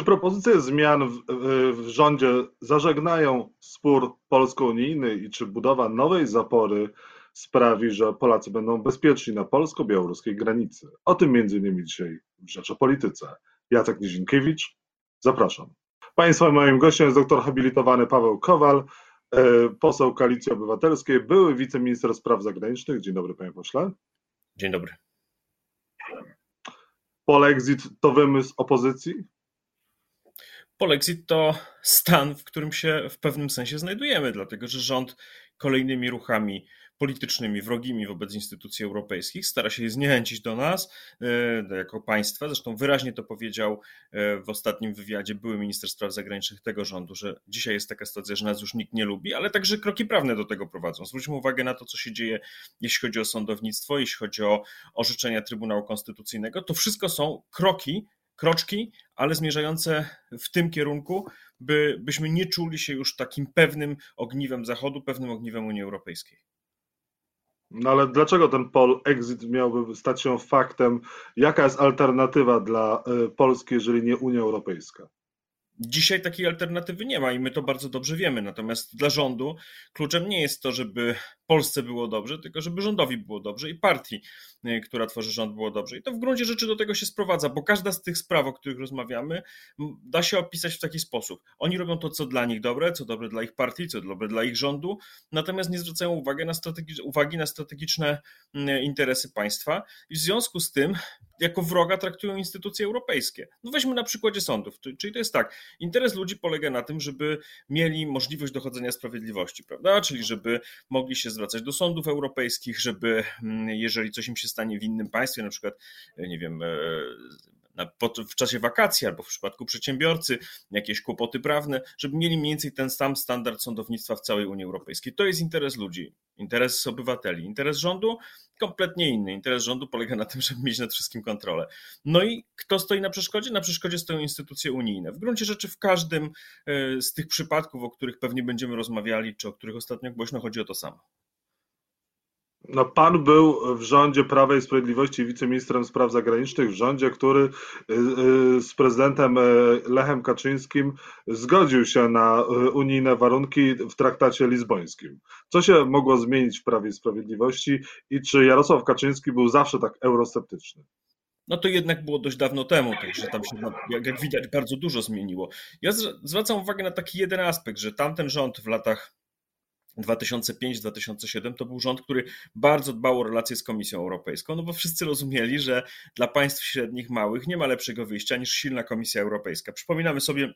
Czy propozycje zmian w, w, rządzie zażegnają spór polsko-unijny i czy budowa nowej zapory sprawi, że Polacy będą bezpieczni na polsko-białoruskiej granicy? O tym między innymi dzisiaj w Rzeczopolityce. Jacek Nizinkiewicz, zapraszam. Państwa moim gościem jest doktor habilitowany Paweł Kowal, e, poseł Koalicji Obywatelskiej, były wiceminister spraw zagranicznych. Dzień dobry panie pośle. Dzień dobry. Polexit to wymysł opozycji? Polexit to stan, w którym się w pewnym sensie znajdujemy, dlatego że rząd kolejnymi ruchami politycznymi, wrogimi wobec instytucji europejskich, stara się je zniechęcić do nas e, jako państwa. Zresztą wyraźnie to powiedział e, w ostatnim wywiadzie były minister spraw zagranicznych tego rządu, że dzisiaj jest taka sytuacja, że nas już nikt nie lubi, ale także kroki prawne do tego prowadzą. Zwróćmy uwagę na to, co się dzieje, jeśli chodzi o sądownictwo, jeśli chodzi o orzeczenia Trybunału Konstytucyjnego. To wszystko są kroki, kroczki, ale zmierzające w tym kierunku, by, byśmy nie czuli się już takim pewnym ogniwem Zachodu, pewnym ogniwem Unii Europejskiej. No ale dlaczego ten pol exit miałby stać się faktem? Jaka jest alternatywa dla y, Polski, jeżeli nie Unia Europejska? Dzisiaj takiej alternatywy nie ma i my to bardzo dobrze wiemy. Natomiast dla rządu kluczem nie jest to, żeby Polsce było dobrze, tylko żeby rządowi było dobrze i partii, y, która tworzy rząd, było dobrze. I to w gruncie rzeczy do tego się sprowadza, bo każda z tych spraw, o których rozmawiamy, da się opisać w taki sposób. Oni robią to, co dla nich dobre, co dobre dla ich partii, co dobre dla ich rządu, natomiast nie zwracają uwagi na, strategi- uwagi na strategiczne interesy państwa i w związku z tym jako wroga traktują instytucje europejskie. No weźmy na przykładzie sądów, czyli to jest tak, interes ludzi polega na tym, żeby mieli możliwość dochodzenia sprawiedliwości, prawda? Czyli żeby mogli się zwracać do sądów europejskich, żeby mm, jeżeli coś im się stanie w innym państwie, na przykład, e, nie wiem, e, w czasie wakacji albo w przypadku przedsiębiorcy jakieś kłopoty prawne, żeby mieli mniej więcej ten sam standard sądownictwa w całej Unii Europejskiej. To jest interes ludzi, interes obywateli. Interes rządu kompletnie inny. Interes rządu polega na tym, żeby mieć nad wszystkim kontrolę. No i kto stoi na przeszkodzie? Na przeszkodzie stoją instytucje unijne. W gruncie rzeczy w każdym e, z tych przypadków, o których pewnie będziemy rozmawiali, czy o których ostatnio głośno chodzi o to samo. No, pan był w rządzie Prawa i Sprawiedliwości wiceministrem spraw zagranicznych, w rządzie, który y, y, z prezydentem y, Lechem Kaczyńskim zgodził się na unijne warunki w traktacie lizbońskim. Co się mogło zmienić w Prawie i Sprawiedliwości i czy Jarosław Kaczyński był zawsze tak eurosceptyczny? no to jednak było dość dawno temu, także tam się, jak widać, bardzo dużo zmieniło. Ja zwracam uwagę na taki jeden aspekt, że tamten rząd w latach 2005-2007 to był rząd, który bardzo dbał o relacje z Komisją Europejską, no bo wszyscy rozumieli, że dla państw średnich, małych nie ma lepszego wyjścia niż silna Komisja Europejska. Przypominamy sobie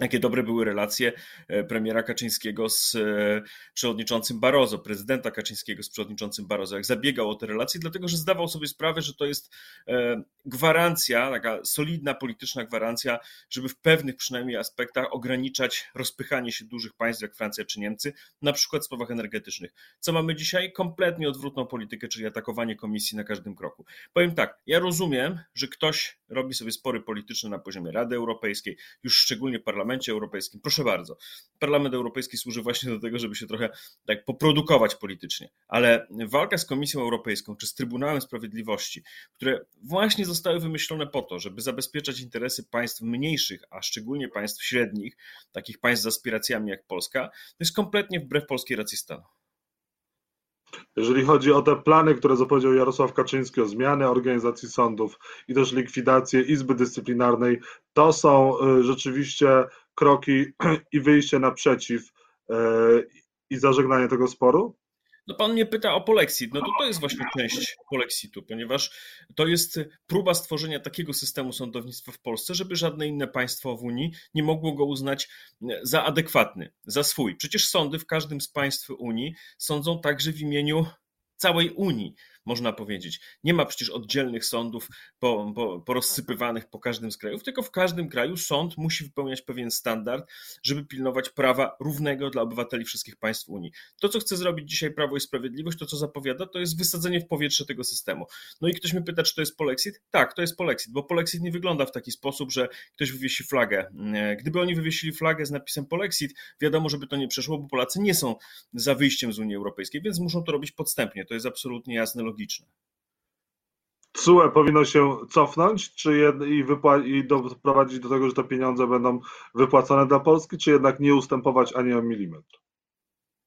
Jakie dobre były relacje e, premiera Kaczyńskiego z e, przewodniczącym Barozo, prezydenta Kaczyńskiego z przewodniczącym Barozo, jak zabiegał o te relacje, dlatego że zdawał sobie sprawę, że to jest e, gwarancja, taka solidna polityczna gwarancja, żeby w pewnych przynajmniej aspektach ograniczać rozpychanie się dużych państw jak Francja czy Niemcy, na przykład w sprawach energetycznych. Co mamy dzisiaj? Kompletnie odwrotną politykę, czyli atakowanie komisji na każdym kroku. Powiem tak, ja rozumiem, że ktoś robi sobie spory polityczne na poziomie Rady Europejskiej, już szczególnie parlamentu, Parlamencie Europejskim. Proszę bardzo. Parlament Europejski służy właśnie do tego, żeby się trochę tak poprodukować politycznie, ale walka z Komisją Europejską czy z Trybunałem Sprawiedliwości, które właśnie zostały wymyślone po to, żeby zabezpieczać interesy państw mniejszych, a szczególnie państw średnich, takich państw z aspiracjami jak Polska, to jest kompletnie wbrew polskiej racji stanu. Jeżeli chodzi o te plany, które zapowiedział Jarosław Kaczyński o zmianę organizacji sądów i też likwidację Izby Dyscyplinarnej, to są y, rzeczywiście kroki i wyjście naprzeciw y, i zażegnanie tego sporu? No pan mnie pyta o polexit. No to to jest właśnie część polexitu, ponieważ to jest próba stworzenia takiego systemu sądownictwa w Polsce, żeby żadne inne państwo w Unii nie mogło go uznać za adekwatny, za swój. Przecież sądy w każdym z państw Unii sądzą także w imieniu całej Unii można powiedzieć. Nie ma przecież oddzielnych sądów po, po, porozsypywanych po każdym z krajów, tylko w każdym kraju sąd musi wypełniać pewien standard, żeby pilnować prawa równego dla obywateli wszystkich państw Unii. To, co chce zrobić dzisiaj Prawo i Sprawiedliwość, to co zapowiada, to jest wysadzenie w powietrze tego systemu. No i ktoś mnie pyta, czy to jest polexit? Tak, to jest polexit, bo polexit nie wygląda w taki sposób, że ktoś wywiesi flagę. Gdyby oni wywiesili flagę z napisem polexit, wiadomo, żeby to nie przeszło, bo Polacy nie są za wyjściem z Unii Europejskiej, więc muszą to robić podstępnie. To jest absolutnie jasne, logiczne. TSUE powinno się cofnąć czy jed, i, wypła- i doprowadzić do tego, że te pieniądze będą wypłacone dla Polski, czy jednak nie ustępować ani o milimetr?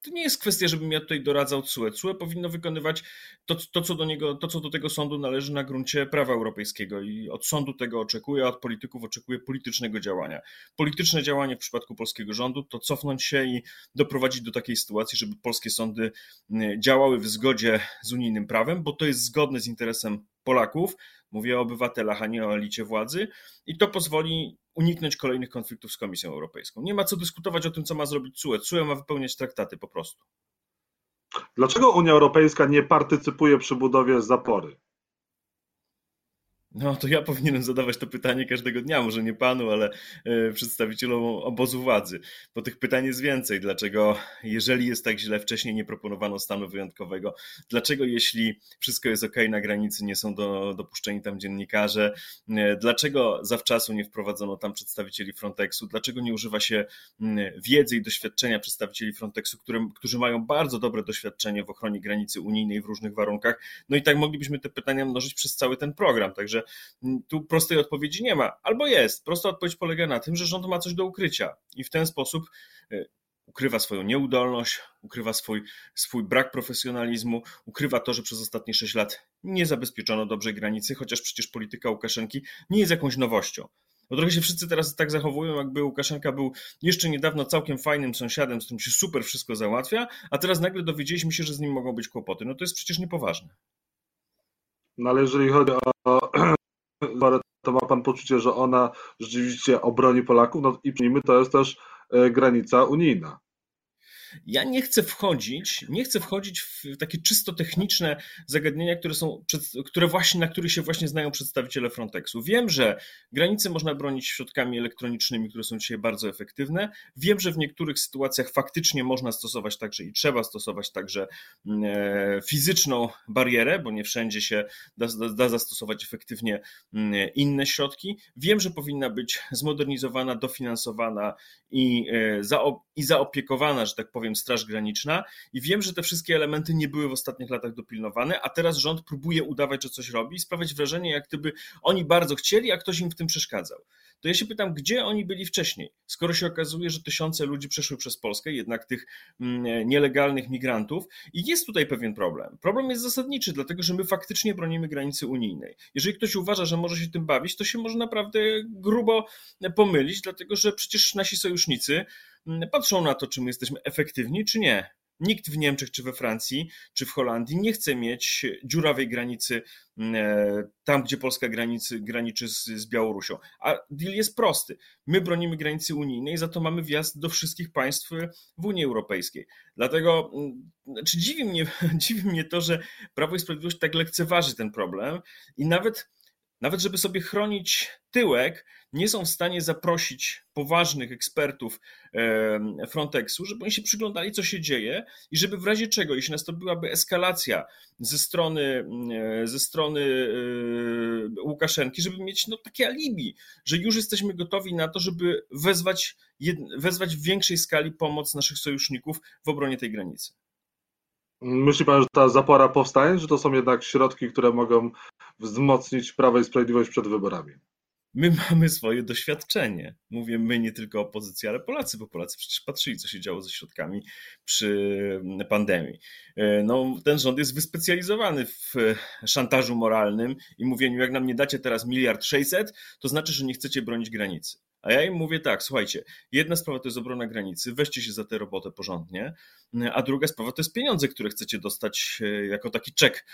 To nie jest kwestia, żebym ja tutaj doradzał CUE. CUE powinno wykonywać to, to, co do niego, to, co do tego sądu należy na gruncie prawa europejskiego i od sądu tego oczekuje, a od polityków oczekuje politycznego działania. Polityczne działanie w przypadku polskiego rządu to cofnąć się i doprowadzić do takiej sytuacji, żeby polskie sądy działały w zgodzie z unijnym prawem, bo to jest zgodne z interesem Polaków, mówię o obywatelach, a nie o elicie władzy, i to pozwoli uniknąć kolejnych konfliktów z Komisją Europejską. Nie ma co dyskutować o tym, co ma zrobić CUE. CUE ma wypełniać traktaty po prostu. Dlaczego Unia Europejska nie partycypuje przy budowie zapory? No to ja powinienem zadawać to pytanie każdego dnia, może nie panu, ale e, przedstawicielom obozu władzy, bo tych pytań jest więcej. Dlaczego, jeżeli jest tak źle, wcześniej nie proponowano stanu wyjątkowego? Dlaczego, jeśli wszystko jest ok na granicy, nie są do, dopuszczeni tam dziennikarze? E, dlaczego zawczasu nie wprowadzono tam przedstawicieli Frontexu? Dlaczego nie używa się wiedzy i doświadczenia przedstawicieli Frontexu, którym, którzy mają bardzo dobre doświadczenie w ochronie granicy unijnej w różnych warunkach? No i tak moglibyśmy te pytania mnożyć przez cały ten program. Także tu prostej odpowiedzi nie ma. Albo jest. Prosta odpowiedź polega na tym, że rząd ma coś do ukrycia i w ten sposób e, ukrywa swoją nieudolność, ukrywa swój, swój brak profesjonalizmu, ukrywa to, że przez ostatnie 6 lat nie zabezpieczono dobrze granicy, chociaż przecież polityka Łukaszenki nie jest jakąś nowością. Bo trochę się wszyscy teraz tak zachowują, jakby Łukaszenka był jeszcze niedawno całkiem fajnym sąsiadem, z którym się super wszystko załatwia, a teraz nagle dowiedzieliśmy się, że z nim mogą być kłopoty. No to jest przecież niepoważne. No ale jeżeli chodzi o to ma pan poczucie, że ona rzeczywiście obroni Polaków, no i przyjmijmy, to jest też e, granica unijna. Ja nie chcę wchodzić, nie chcę wchodzić w takie czysto techniczne zagadnienia, które są, które właśnie, na których się właśnie znają przedstawiciele Frontexu. Wiem, że granice można bronić środkami elektronicznymi, które są dzisiaj bardzo efektywne. Wiem, że w niektórych sytuacjach faktycznie można stosować także i trzeba stosować także mm, e, fizyczną barierę, bo nie wszędzie się da, da, da zastosować efektywnie mm, inne środki. Wiem, że powinna być zmodernizowana, dofinansowana i, e, za, i zaopiekowana, że tak powiem, Straż Graniczna i wiem, że te wszystkie elementy nie były w ostatnich latach dopilnowane, a teraz rząd próbuje udawać, że coś robi i sprawiać wrażenie, jak gdyby oni bardzo chcieli, a ktoś im w tym przeszkadzał. To ja się pytam, gdzie oni byli wcześniej, skoro się okazuje, że tysiące ludzi przeszły przez Polskę, jednak tych mm, nielegalnych migrantów i jest tutaj pewien problem. Problem jest zasadniczy, dlatego że my faktycznie bronimy granicy unijnej. Jeżeli ktoś uważa, że może się tym bawić, to się może naprawdę grubo pomylić, dlatego że przecież nasi sojusznicy patrzą na to, czy my jesteśmy efektywni, czy nie. Nikt w Niemczech, czy we Francji, czy w Holandii nie chce mieć dziurawej granicy mm, e, tam, gdzie Polska granicy, graniczy z, z Białorusią. A deal jest prosty. My bronimy granicy unijnej, za to mamy wjazd do wszystkich państw w Unii Europejskiej. Dlatego mm, znaczy dziwi, mnie, dziwi mnie to, że Prawo i Sprawiedliwość tak lekceważy ten problem i nawet nawet żeby sobie chronić tyłek, nie są w stanie zaprosić poważnych ekspertów Frontexu, żeby oni się przyglądali, co się dzieje i żeby w razie czego, jeśli nastąpiłaby eskalacja ze strony, e, ze strony e, Łukaszenki, żeby mieć no, takie alibi, że już jesteśmy gotowi na to, żeby wezwać, wezwać w większej skali pomoc naszych sojuszników w obronie tej granicy. Myśli pan, że ta zapora powstanie, czy to są jednak środki, które mogą wzmocnić Prawo i Sprawiedliwość przed wyborami? My mamy swoje doświadczenie. Mówię my, nie tylko opozycja, ale Polacy, bo Polacy przecież patrzyli, co się działo ze środkami przy pandemii. No, ten rząd jest wyspecjalizowany w szantażu moralnym i mówieniu, jak nam nie dacie teraz miliard sześćset, to znaczy, że nie chcecie bronić granicy. A ja im mówię tak, słuchajcie, jedna sprawa to jest obrona granicy, weźcie się za tę robotę porządnie, a druga sprawa to jest pieniądze, które chcecie dostać e, jako taki czek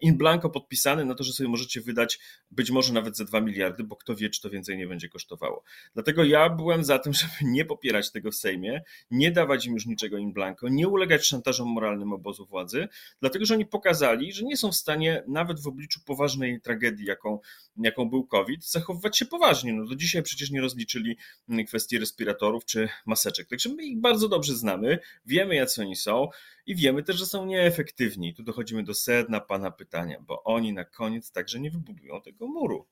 in blanco podpisany na to, że sobie możecie wydać być może nawet ze 2 miliardy, bo kto wie, czy to więcej nie będzie kosztowało. Dlatego ja byłem za tym, żeby nie popierać tego w Sejmie, nie dawać im już niczego in blanco, nie ulegać szantażom moralnym obozu władzy, dlatego że oni pokazali, że nie są w stanie nawet w obliczu poważnej tragedii, jaką, jaką był COVID, zachowywać się poważnie. No do dzisiaj przecież nie rozliczyli kwestii respiratorów czy maseczek. Także my ich bardzo dobrze znamy, wiemy jacy oni są i wiemy też, że są nieefektywni. Tu dochodzimy do sedna pana pytania, bo oni na koniec także nie wybudują tego muru.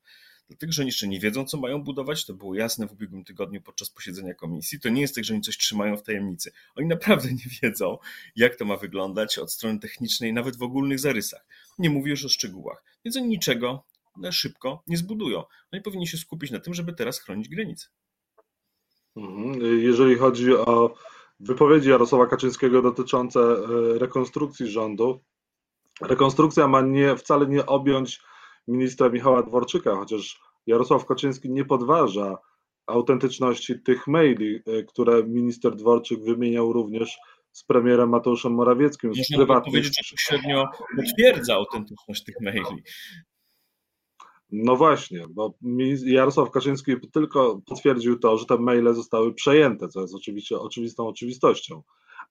Dlatego, że oni jeszcze nie wiedzą, co mają budować. To było jasne w ubiegłym tygodniu podczas posiedzenia komisji. To nie jest tak, że oni coś trzymają w tajemnicy. Oni naprawdę nie wiedzą, jak to ma wyglądać od strony technicznej, nawet w ogólnych zarysach. Nie mówię już o szczegółach. Więc oni niczego na szybko nie zbudują. Oni powinni się skupić na tym, żeby teraz chronić granice. Mhm. Jeżeli chodzi o wypowiedzi Jarosława Kaczyńskiego dotyczące e, rekonstrukcji rządu, rekonstrukcja ma nie, wcale nie objąć ministra Michała Dworczyka, chociaż Jarosław Kaczyński nie podważa autentyczności tych maili, e, które minister Dworczyk wymieniał również z premierem Mateuszem Morawieckim. Można powiedzieć, że pośrednio potwierdza autentyczność tych maili. No właśnie, bo Jarosław Kaczyński tylko potwierdził to, że te maile zostały przejęte, co jest oczywiście oczywistą oczywistością,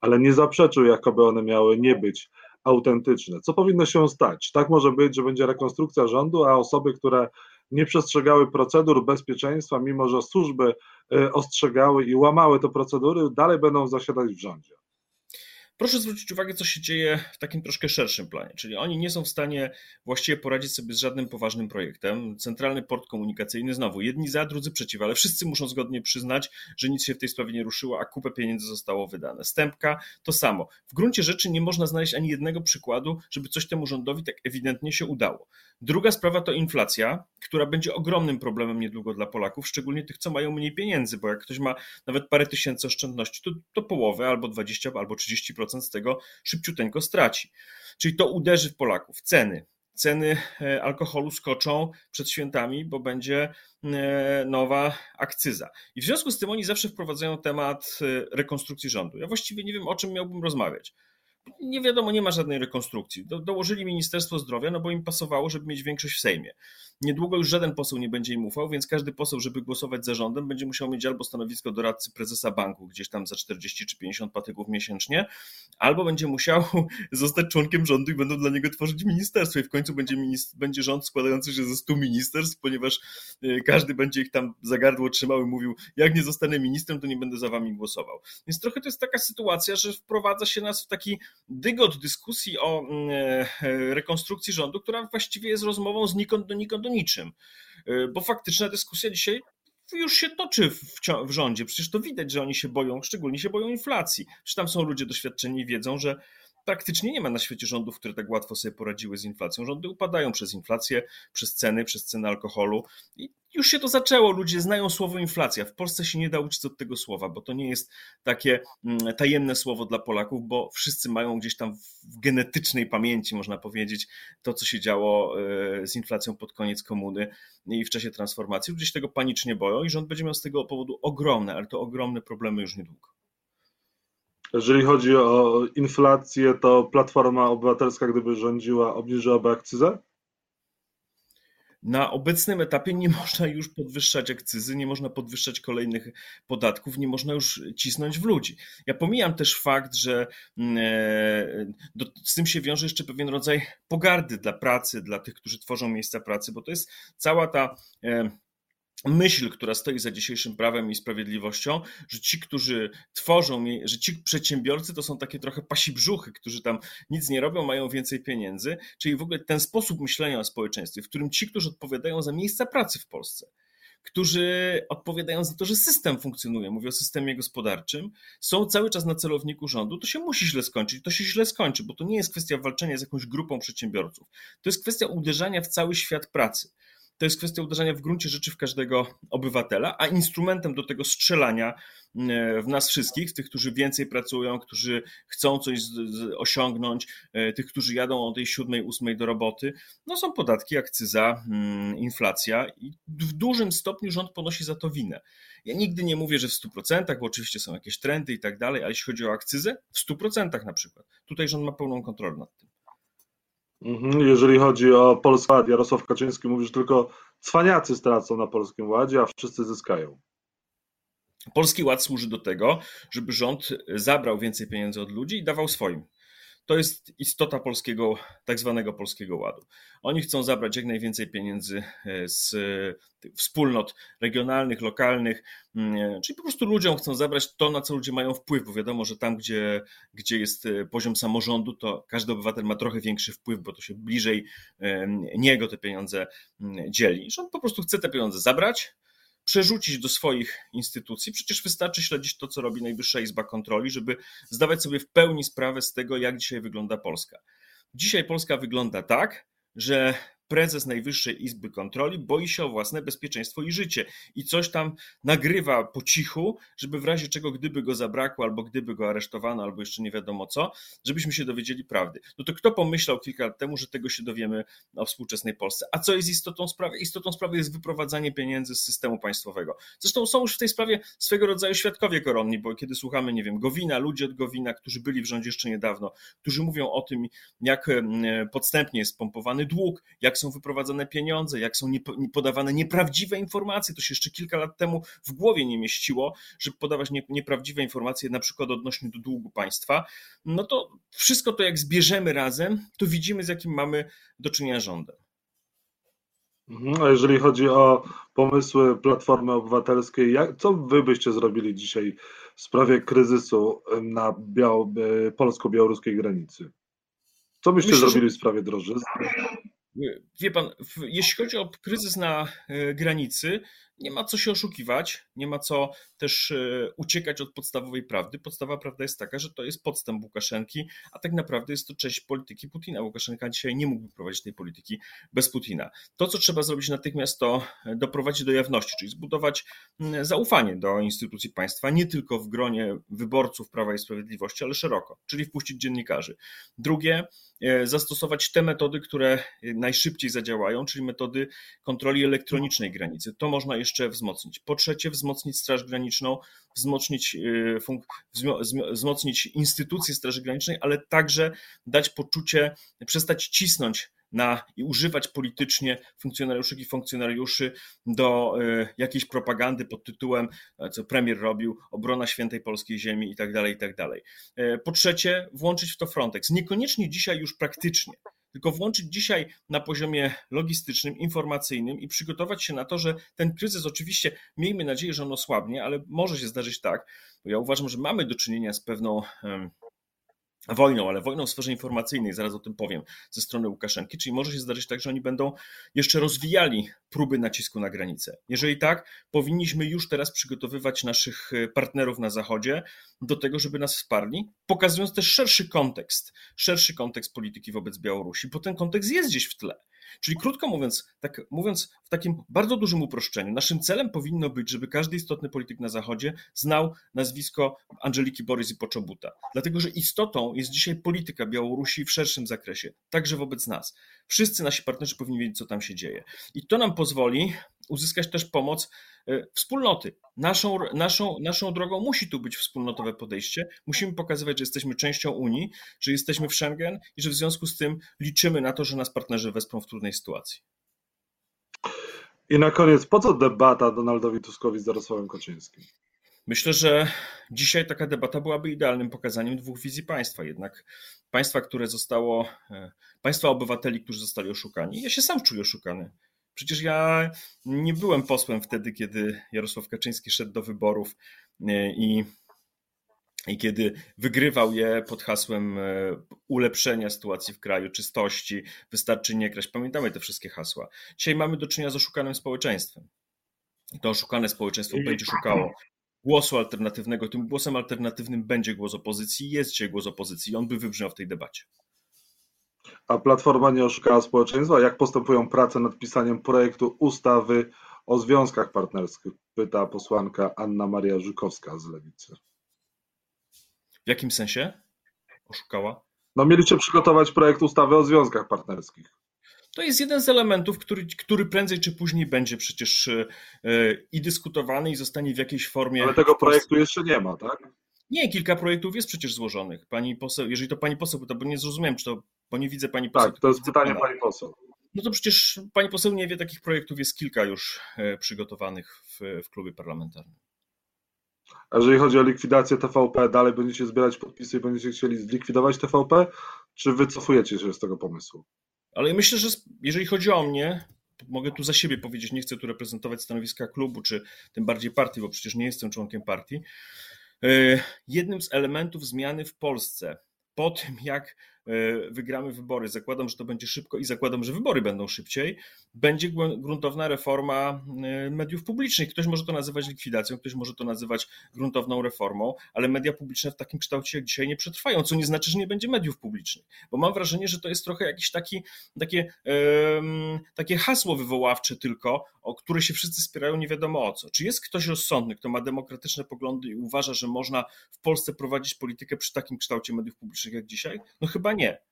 ale nie zaprzeczył, jakoby one miały nie być autentyczne. Co powinno się stać? Tak może być, że będzie rekonstrukcja rządu, a osoby, które nie przestrzegały procedur bezpieczeństwa, mimo że służby y, ostrzegały i łamały te procedury, dalej będą zasiadać w rządzie. Proszę zwrócić uwagę, co się dzieje w takim troszkę szerszym planie, czyli oni nie są w stanie właściwie poradzić sobie z żadnym poważnym projektem. Centralny port komunikacyjny, znowu jedni za, drudzy przeciw, ale wszyscy muszą zgodnie przyznać, że nic się w tej sprawie nie ruszyło, a kupę pieniędzy zostało wydane. Stępka to samo. W gruncie rzeczy nie można znaleźć ani jednego przykładu, żeby coś temu rządowi tak ewidentnie się udało. Druga sprawa to inflacja, która będzie ogromnym problemem niedługo dla Polaków, szczególnie tych, co mają mniej pieniędzy, bo jak ktoś ma nawet parę tysięcy oszczędności, to, to połowę albo 20 albo 30% z tego szybciuteńko straci. Czyli to uderzy w Polaków. Ceny. Ceny e, alkoholu skoczą przed świętami, bo będzie e, nowa akcyza. I w związku z tym oni zawsze wprowadzają temat e, rekonstrukcji rządu. Ja właściwie nie wiem, o czym miałbym rozmawiać nie wiadomo, nie ma żadnej rekonstrukcji. Do, dołożyli Ministerstwo Zdrowia, no bo im pasowało, żeby mieć większość w Sejmie. Niedługo już żaden poseł nie będzie im ufał, więc każdy poseł, żeby głosować za rządem, będzie musiał mieć albo stanowisko doradcy prezesa banku, gdzieś tam za 40 czy 50 patyków miesięcznie, albo będzie musiał zostać członkiem rządu i będą dla niego tworzyć ministerstwo. I w końcu będzie, będzie rząd składający się ze 100 ministerstw, ponieważ y, każdy będzie ich tam za gardło trzymał i mówił: Jak nie zostanę ministrem, to nie będę za wami głosował. Więc trochę to jest taka sytuacja, że wprowadza się nas w taki dygot dyskusji o mm, e, rekonstrukcji rządu, która właściwie jest rozmową znikąd do nikąd do niczym. E, bo faktyczna dyskusja dzisiaj już się toczy w, w, rządzie. Przecież to widać, że oni się boją, szczególnie się boją inflacji. Przecież tam są ludzie doświadczeni i wiedzą, że praktycznie nie ma na świecie rządów, które tak łatwo sobie poradziły z inflacją. Rządy upadają przez inflację, przez ceny, przez ceny alkoholu i już się to zaczęło. Ludzie znają słowo inflacja. W Polsce się nie da uczyć od tego słowa, bo to nie jest takie mm, tajemne słowo dla Polaków, bo wszyscy mają gdzieś tam w genetycznej pamięci, można powiedzieć, to, co się działo e, z inflacją pod koniec komuny i w czasie transformacji. Się tego panicznie boją i rząd będzie miał z tego powodu ogromne, ale to ogromne problemy już niedługo. Jeżeli chodzi o inflację, to Platforma Obywatelska, gdyby rządziła, obniżyłaby akcyzę? Na obecnym etapie nie można już podwyższać akcyzy, nie można podwyższać kolejnych podatków, nie można już cisnąć w ludzi. Ja pomijam też fakt, że mm, e, z tym się wiąże jeszcze pewien rodzaj pogardy dla pracy, dla tych, którzy tworzą miejsca pracy, bo to jest cała ta e, myśl, która stoi za dzisiejszym prawem i sprawiedliwością, że ci, którzy tworzą, że ci przedsiębiorcy to są takie trochę pasi brzuchy, którzy tam nic nie robią, mają więcej pieniędzy, czyli w ogóle ten sposób myślenia o społeczeństwie, w którym ci, którzy odpowiadają za miejsca pracy w Polsce, którzy odpowiadają za to, że system funkcjonuje, mówię o systemie gospodarczym, są cały czas na celowniku rządu, to się musi źle skończyć. To się źle skończy, bo to nie jest kwestia walczenia z jakąś grupą przedsiębiorców. To jest kwestia uderzania w cały świat pracy to jest kwestia uderzenia w gruncie rzeczy w każdego obywatela, a instrumentem do tego strzelania e, w nas wszystkich, w tych, którzy więcej pracują, którzy chcą coś osiągnąć, e, tych, którzy jadą o tej siódmej, ósmej do roboty, no są podatki, akcyza, mm, inflacja i w dużym stopniu rząd ponosi za to winę. Ja nigdy nie mówię, że w 100%, bo oczywiście są jakieś trendy i tak dalej, ale jeśli chodzi o akcyzę, w 100% na przykład. Tutaj rząd ma pełną kontrolę nad tym. Mhm, jeżeli chodzi o Polski Ład, Jarosław Kaczyński mówi, że tylko cwaniacy stracą na Polskim Ładzie, a wszyscy zyskają. Polski Ład służy do tego, żeby rząd zabrał więcej pieniędzy od ludzi i dawał swoim. To jest istota polskiego, tak zwanego polskiego ładu. Oni chcą zabrać jak najwięcej pieniędzy e, z wspólnot regionalnych, lokalnych, mm, czyli po prostu ludziom chcą zabrać to, na co ludzie mają wpływ, bo wiadomo, że tam, gdzie, gdzie jest e, poziom samorządu, to każdy obywatel ma trochę większy wpływ, bo to się bliżej niego te pieniądze mm, dzieli. On po prostu chce te pieniądze zabrać, przerzucić do swoich instytucji. Przecież wystarczy śledzić to, co robi Najwyższa Izba Kontroli, żeby zdawać sobie w pełni sprawę z tego, jak dzisiaj wygląda Polska. Dzisiaj Polska wygląda tak, że prezes Najwyższej Izby Kontroli boi się o własne bezpieczeństwo i życie i coś tam nagrywa po cichu, żeby w razie czego, gdyby go zabrakło, albo gdyby go aresztowano, albo jeszcze nie wiadomo co, żebyśmy się dowiedzieli prawdy. No to kto pomyślał kilka lat temu, że tego się dowiemy o współczesnej Polsce? A co jest istotą sprawy? Istotą sprawy jest wyprowadzanie pieniędzy z systemu państwowego. Zresztą są już w tej sprawie swego rodzaju świadkowie koronni, bo kiedy słuchamy, nie wiem, Gowina, ludzi od Gowina, którzy byli w rządzie jeszcze niedawno, którzy mówią o tym, jak podstępnie jest pompowany dług, jak są wyprowadzane pieniądze, jak są podawane nieprawdziwe informacje. To się jeszcze kilka lat temu w głowie nie mieściło, żeby podawać nieprawdziwe informacje, na przykład odnośnie do długu państwa. No to wszystko to, jak zbierzemy razem, to widzimy, z jakim mamy do czynienia rządem. Mhm, a jeżeli chodzi o pomysły Platformy Obywatelskiej, jak, co wy byście zrobili dzisiaj w sprawie kryzysu na polsko-białoruskiej granicy? Co byście Myślę, zrobili w sprawie drożyzny? Wie pan, jeśli chodzi o kryzys na e, granicy, nie ma co się oszukiwać, nie ma co też e, uciekać od podstawowej prawdy. Podstawa prawda jest taka, że to jest podstęp Łukaszenki, a tak naprawdę jest to część polityki Putina. Łukaszenka dzisiaj nie mógłby prowadzić tej polityki bez Putina. To, co trzeba zrobić natychmiast, to doprowadzić do jawności, czyli zbudować zaufanie do instytucji państwa, nie tylko w gronie wyborców Prawa i Sprawiedliwości, ale szeroko, czyli wpuścić dziennikarzy. Drugie, zastosować te metody, które najszybciej zadziałają, czyli metody kontroli elektronicznej granicy. To można jeszcze wzmocnić. Po trzecie, wzmocnić Straż Graniczną, wzmocnić, y, wzmocnić instytucje Straży Granicznej, ale także dać poczucie, przestać cisnąć na i używać politycznie funkcjonariuszy i funkcjonariuszy do y, jakiejś propagandy pod tytułem, e, co premier robił, obrona świętej polskiej ziemi i tak dalej, i tak dalej. E, po trzecie, włączyć w to Frontex. Niekoniecznie dzisiaj już praktycznie, tylko włączyć dzisiaj na poziomie logistycznym, informacyjnym i przygotować się na to, że ten kryzys oczywiście, miejmy nadzieję, że on osłabnie, ale może się zdarzyć tak, bo ja uważam, że mamy do czynienia z pewną wojną, ale wojną w sferze informacyjnej, zaraz o tym powiem, ze strony Łukaszenki, czyli może się zdarzyć tak, że oni będą jeszcze rozwijali próby nacisku na granicę. Jeżeli tak, powinniśmy już teraz przygotowywać naszych e, partnerów na Zachodzie do tego, żeby nas wsparli, pokazując też szerszy kontekst, szerszy kontekst polityki wobec Białorusi, bo ten kontekst jest gdzieś w tle. Czyli krótko mówiąc, tak mówiąc w takim bardzo dużym uproszczeniu, naszym celem powinno być, żeby każdy istotny polityk na Zachodzie znał nazwisko Angeliki Borys i Poczobuta. Dlatego, że istotą jest dzisiaj polityka Białorusi w szerszym zakresie, także wobec nas. Wszyscy nasi partnerzy powinni wiedzieć, co tam się dzieje. I to nam pozwoli uzyskać też pomoc e, wspólnoty. Naszą, naszą, naszą drogą musi tu być wspólnotowe podejście. Musimy pokazywać, że jesteśmy częścią Unii, że jesteśmy w Schengen i że w związku z tym liczymy na to, że nas partnerzy wesprą w trudnej sytuacji. I na koniec, po co debata Donaldowi Tuskowi z Jarosławem Kaczyńskim? Myślę, że dzisiaj taka debata byłaby idealnym pokazaniem dwóch wizji państwa. Jednak państwa, które zostało, e, państwa obywateli, którzy zostali oszukani. Ja się sam czuję oszukany. Przecież ja nie byłem posłem wtedy, kiedy Jarosław Kaczyński szedł do wyborów e, i, i kiedy wygrywał je pod hasłem e, ulepszenia sytuacji w kraju, czystości, wystarczy nie kraść. Pamiętamy te wszystkie hasła. Dzisiaj mamy do czynienia z oszukanym społeczeństwem. To oszukane społeczeństwo będzie szukało głosu alternatywnego. Tym głosem alternatywnym będzie głos opozycji, jest dzisiaj głos opozycji i on by wybrzmiał w tej debacie. A Platforma nie oszukała społeczeństwa? Jak postępują prace nad pisaniem projektu ustawy o związkach partnerskich? Pyta posłanka Anna Maria Żukowska z Lewicy. W jakim sensie oszukała? No mieliście przygotować projekt ustawy o związkach partnerskich. To jest jeden z elementów, który, który prędzej czy później będzie przecież e, i dyskutowany i zostanie w jakiejś formie. Ale tego projektu jeszcze nie ma, tak? Nie, kilka projektów jest przecież złożonych. Pani poseł, jeżeli to pani poseł to bo nie zrozumiałem, czy to, bo nie widzę pani poseł. Tak, to jest pytanie pana. pani poseł. No to przecież pani poseł nie wie, takich projektów jest kilka już e, przygotowanych w, w klubie parlamentarnym. A jeżeli chodzi o likwidację TVP, dalej będziecie zbierać podpisy i będziecie chcieli zlikwidować TVP, czy wycofujecie się z tego pomysłu? Ale myślę, że jeżeli chodzi o mnie, mogę tu za siebie powiedzieć, nie chcę tu reprezentować stanowiska klubu, czy tym bardziej partii, bo przecież nie jestem członkiem partii. E, jednym z elementów zmiany w Polsce po tym, jak wygramy wybory, zakładam, że to będzie szybko i zakładam, że wybory będą szybciej, będzie gruntowna reforma e, mediów publicznych. Ktoś może to nazywać likwidacją, ktoś może to nazywać gruntowną reformą, ale media publiczne w takim kształcie jak dzisiaj nie przetrwają, co nie znaczy, że nie będzie mediów publicznych, bo mam wrażenie, że to jest trochę jakiś taki, takie, takie hasło wywoławcze tylko, o które się wszyscy spierają nie wiadomo o co. Czy jest ktoś rozsądny, kto ma demokratyczne poglądy i uważa, że można w Polsce prowadzić politykę przy takim kształcie mediów publicznych jak dzisiaj? No chyba nie.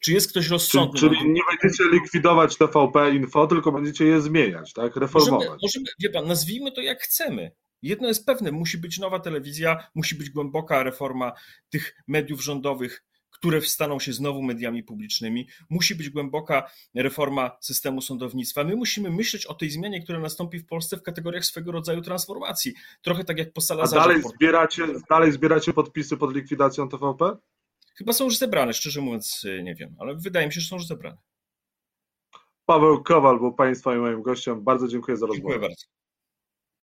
Czy jest ktoś rozsądny? Czyli, czyli nie będziecie likwidować TVP Info, tylko będziecie je zmieniać, tak? Reformować. Możemy, możemy, wie pan, nazwijmy to jak chcemy. Jedno jest pewne, musi być nowa telewizja, musi być głęboka reforma tych mediów rządowych, które staną się znowu mediami publicznymi. Musi być głęboka reforma systemu sądownictwa. My musimy myśleć o tej zmianie, która nastąpi w Polsce w kategoriach swego rodzaju transformacji. Trochę tak jak po Salazarze. A dalej zbieracie, dalej zbieracie podpisy pod likwidacją TVP? Chyba są już zebrane, szczerze mówiąc y, nie wiem, ale wydaje mi się, że są już zebrane. Paweł Kowal był Państwa i moim gościem. Bardzo dziękuję za rozmowę. Dziękuję bardzo.